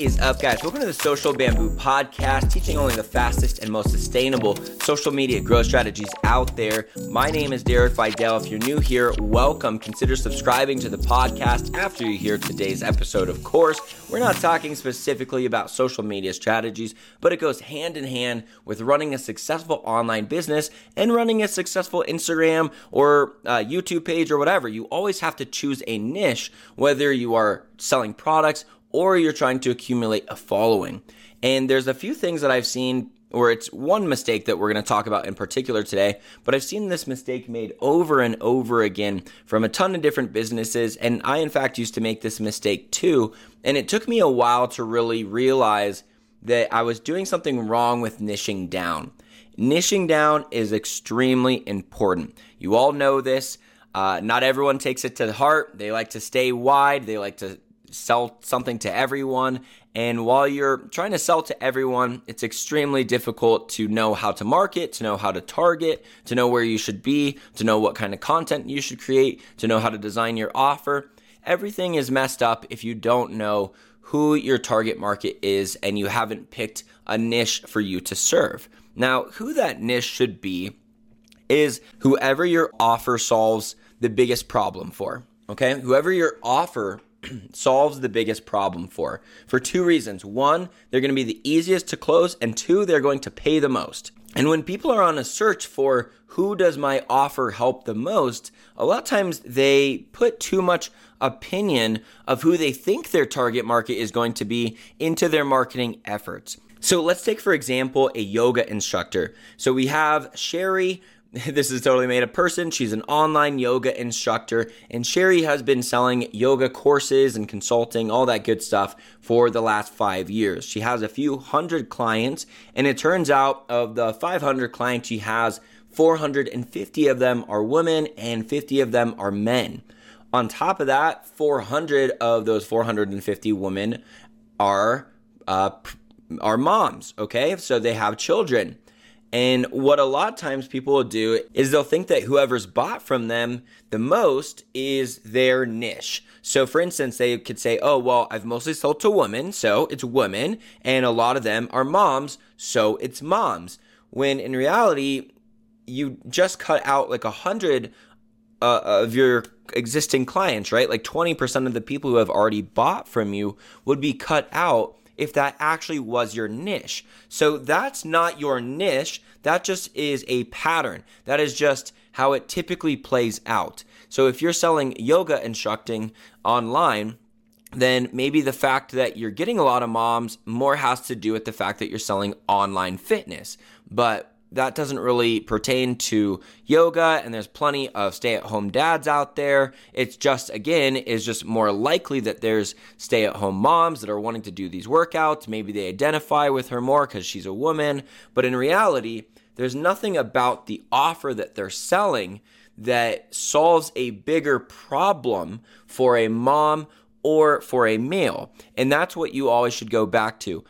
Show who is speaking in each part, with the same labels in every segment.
Speaker 1: What is up, guys? Welcome to the Social Bamboo Podcast, teaching only the fastest and most sustainable social media growth strategies out there. My name is Derek Videll. If you're new here, welcome. Consider subscribing to the podcast after you hear today's episode. Of course, we're not talking specifically about social media strategies, but it goes hand in hand with running a successful online business and running a successful Instagram or uh, YouTube page or whatever. You always have to choose a niche, whether you are selling products or you're trying to accumulate a following. And there's a few things that I've seen or it's one mistake that we're going to talk about in particular today, but I've seen this mistake made over and over again from a ton of different businesses. And I, in fact, used to make this mistake too. And it took me a while to really realize that I was doing something wrong with niching down. Niching down is extremely important. You all know this. Uh, not everyone takes it to heart. They like to stay wide. They like to sell something to everyone. And while you're trying to sell to everyone, it's extremely difficult to know how to market, to know how to target, to know where you should be, to know what kind of content you should create, to know how to design your offer. Everything is messed up if you don't know who your target market is and you haven't picked a niche for you to serve. Now, who that niche should be is whoever your offer solves the biggest problem for. Okay? Whoever your offer solves the biggest problem for for two reasons. One, they're going to be the easiest to close and two, they're going to pay the most. And when people are on a search for who does my offer help the most, a lot of times they put too much opinion of who they think their target market is going to be into their marketing efforts. So let's take, for example, a yoga instructor. So we have Sherry this is totally made a person. She's an online yoga instructor, and Sherry has been selling yoga courses and consulting, all that good stuff for the last five years. She has a few hundred clients, and it turns out of the 500 clients she has, 450 of them are women and 50 of them are men. On top of that, 400 of those 450 women are uh, are moms. Okay, so they have children. And what a lot of times people will do is they'll think that whoever's bought from them the most is their niche. So, for instance, they could say, Oh, well, I've mostly sold to women, so it's women, and a lot of them are moms, so it's moms. When in reality, you just cut out like a hundred uh, of your existing clients, right? Like 20% of the people who have already bought from you would be cut out if that actually was your niche. So that's not your niche. That just is a pattern. That is just how it typically plays out. So if you're selling yoga instructing online, then maybe the fact that you're getting a lot of moms more has to do with the fact that you're selling online fitness. But that doesn't really pertain to yoga and there's plenty of stay-at-home dads out there. It's just again is just more likely that there's stay-at-home moms that are wanting to do these workouts. Maybe they identify with her more because she's a woman. But in reality there's nothing about the offer that they're selling that solves a bigger problem for a mom or for a male. And that's what you always should go back to.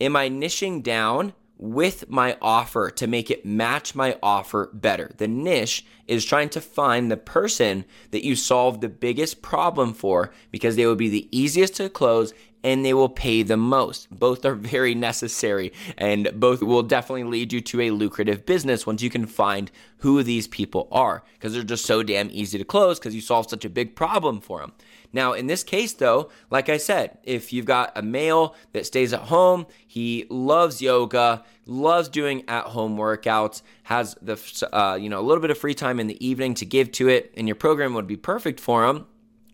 Speaker 1: Am i niching down with my offer to make it match my offer better. The niche is trying to find the person that you solve the biggest problem for because they will be the easiest to close and they will pay the most. Both are very necessary and both will definitely lead you to a lucrative business once you can find who these people are because they're just so damn easy to close because you solve such a big problem for them. Now, in this case, though, like I said, if you've got a male that stays at home, he loves yoga, loves doing at-home workouts, has the uh, you know a little bit of free time in the evening to give to it, and your program would be perfect for him.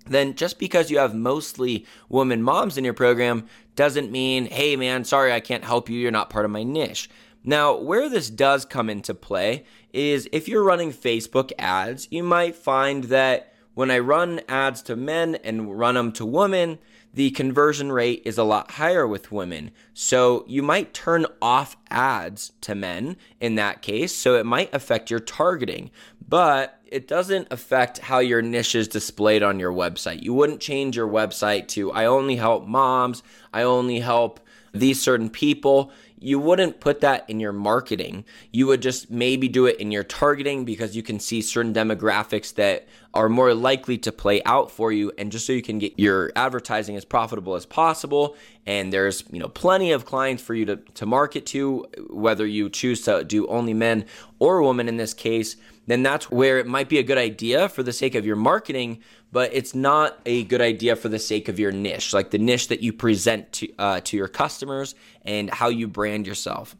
Speaker 1: Then just because you have mostly woman moms in your program doesn't mean, hey man, sorry I can't help you, you're not part of my niche. Now, where this does come into play is if you're running Facebook ads, you might find that when I run ads to men and run them to women, the conversion rate is a lot higher with women. So you might turn off ads to men in that case. So it might affect your targeting, but it doesn't affect how your niche is displayed on your website. You wouldn't change your website to I only help moms, I only help these certain people, you wouldn't put that in your marketing. You would just maybe do it in your targeting because you can see certain demographics that are more likely to play out for you and just so you can get your advertising as profitable as possible and there's, you know, plenty of clients for you to to market to whether you choose to do only men or women in this case, then that's where it might be a good idea for the sake of your marketing, but it's not a good idea for the sake of your niche, like the niche that you present to uh, to your customers and how you brand yourself.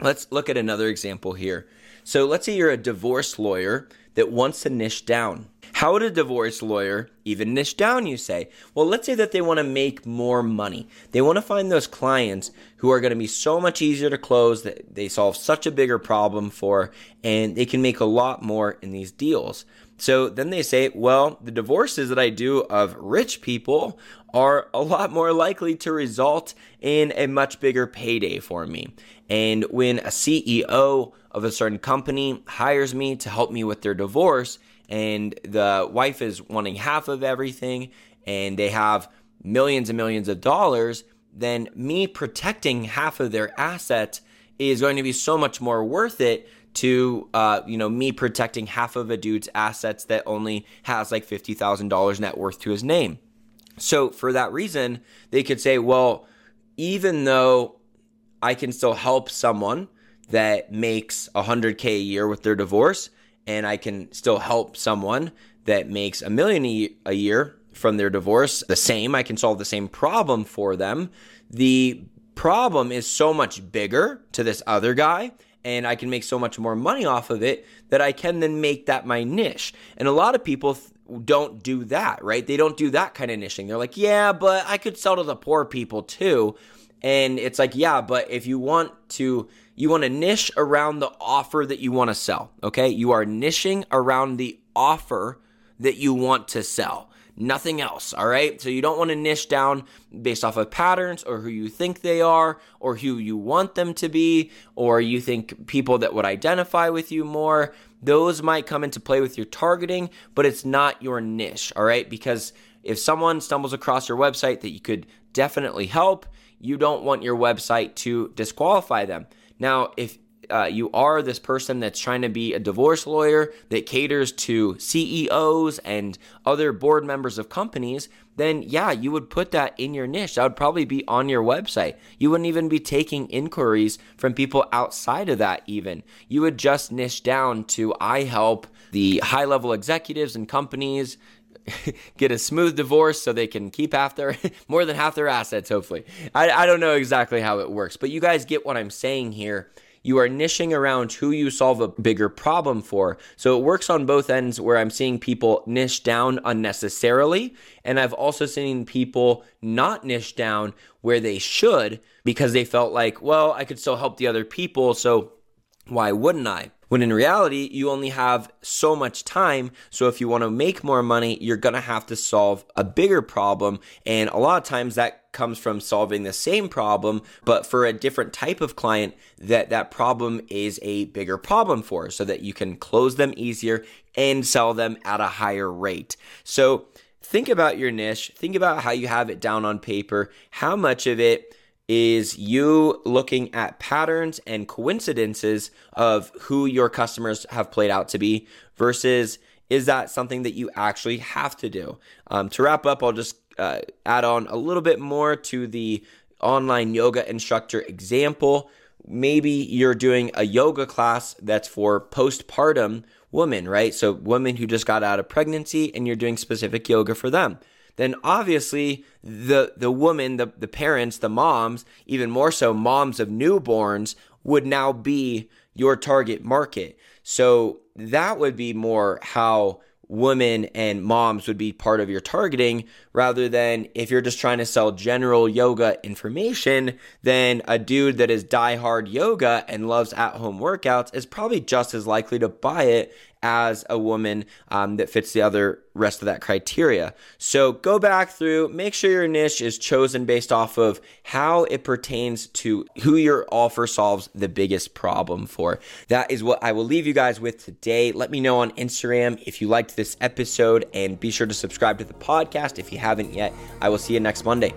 Speaker 1: Let's look at another example here. So let's say you're a divorce lawyer that wants to niche down. How would a divorce lawyer even niche down, you say? Well, let's say that they want to make more money. They want to find those clients who are going to be so much easier to close that they solve such a bigger problem for, and they can make a lot more in these deals. So then they say, well, the divorces that I do of rich people are a lot more likely to result in a much bigger payday for me. And when a CEO of a certain company hires me to help me with their divorce, and the wife is wanting half of everything, and they have millions and millions of dollars, then me protecting half of their assets is going to be so much more worth it to uh, you know me protecting half of a dude's assets that only has like fifty thousand dollars net worth to his name. So for that reason, they could say, well, even though I can still help someone that makes a 100k a year with their divorce and I can still help someone that makes a million a year from their divorce the same I can solve the same problem for them the problem is so much bigger to this other guy and I can make so much more money off of it that I can then make that my niche and a lot of people don't do that, right? They don't do that kind of niching. They're like, yeah, but I could sell to the poor people too. And it's like, yeah, but if you want to, you want to niche around the offer that you want to sell, okay? You are niching around the offer that you want to sell nothing else. All right. So you don't want to niche down based off of patterns or who you think they are or who you want them to be or you think people that would identify with you more. Those might come into play with your targeting, but it's not your niche. All right. Because if someone stumbles across your website that you could definitely help, you don't want your website to disqualify them. Now, if uh, you are this person that's trying to be a divorce lawyer that caters to CEOs and other board members of companies, then yeah, you would put that in your niche. That would probably be on your website. You wouldn't even be taking inquiries from people outside of that, even. You would just niche down to I help the high level executives and companies get a smooth divorce so they can keep half their more than half their assets hopefully I, I don't know exactly how it works but you guys get what i'm saying here you are niching around who you solve a bigger problem for. So it works on both ends where I'm seeing people niche down unnecessarily. And I've also seen people not niche down where they should because they felt like, well, I could still help the other people. So why wouldn't I? When in reality, you only have so much time. So if you want to make more money, you're going to have to solve a bigger problem. And a lot of times that comes from solving the same problem, but for a different type of client that that problem is a bigger problem for so that you can close them easier and sell them at a higher rate. So think about your niche. Think about how you have it down on paper. How much of it is you looking at patterns and coincidences of who your customers have played out to be versus is that something that you actually have to do? Um, to wrap up, I'll just uh, add on a little bit more to the online yoga instructor example. Maybe you're doing a yoga class that's for postpartum women, right? So, women who just got out of pregnancy and you're doing specific yoga for them then obviously the the woman, the, the parents, the moms, even more so moms of newborns would now be your target market. So that would be more how women and moms would be part of your targeting rather than if you're just trying to sell general yoga information, then a dude that is diehard yoga and loves at home workouts is probably just as likely to buy it as a woman um, that fits the other rest of that criteria. So go back through, make sure your niche is chosen based off of how it pertains to who your offer solves the biggest problem for. That is what I will leave you guys with today. Let me know on Instagram if you liked this episode and be sure to subscribe to the podcast if you haven't yet. I will see you next Monday.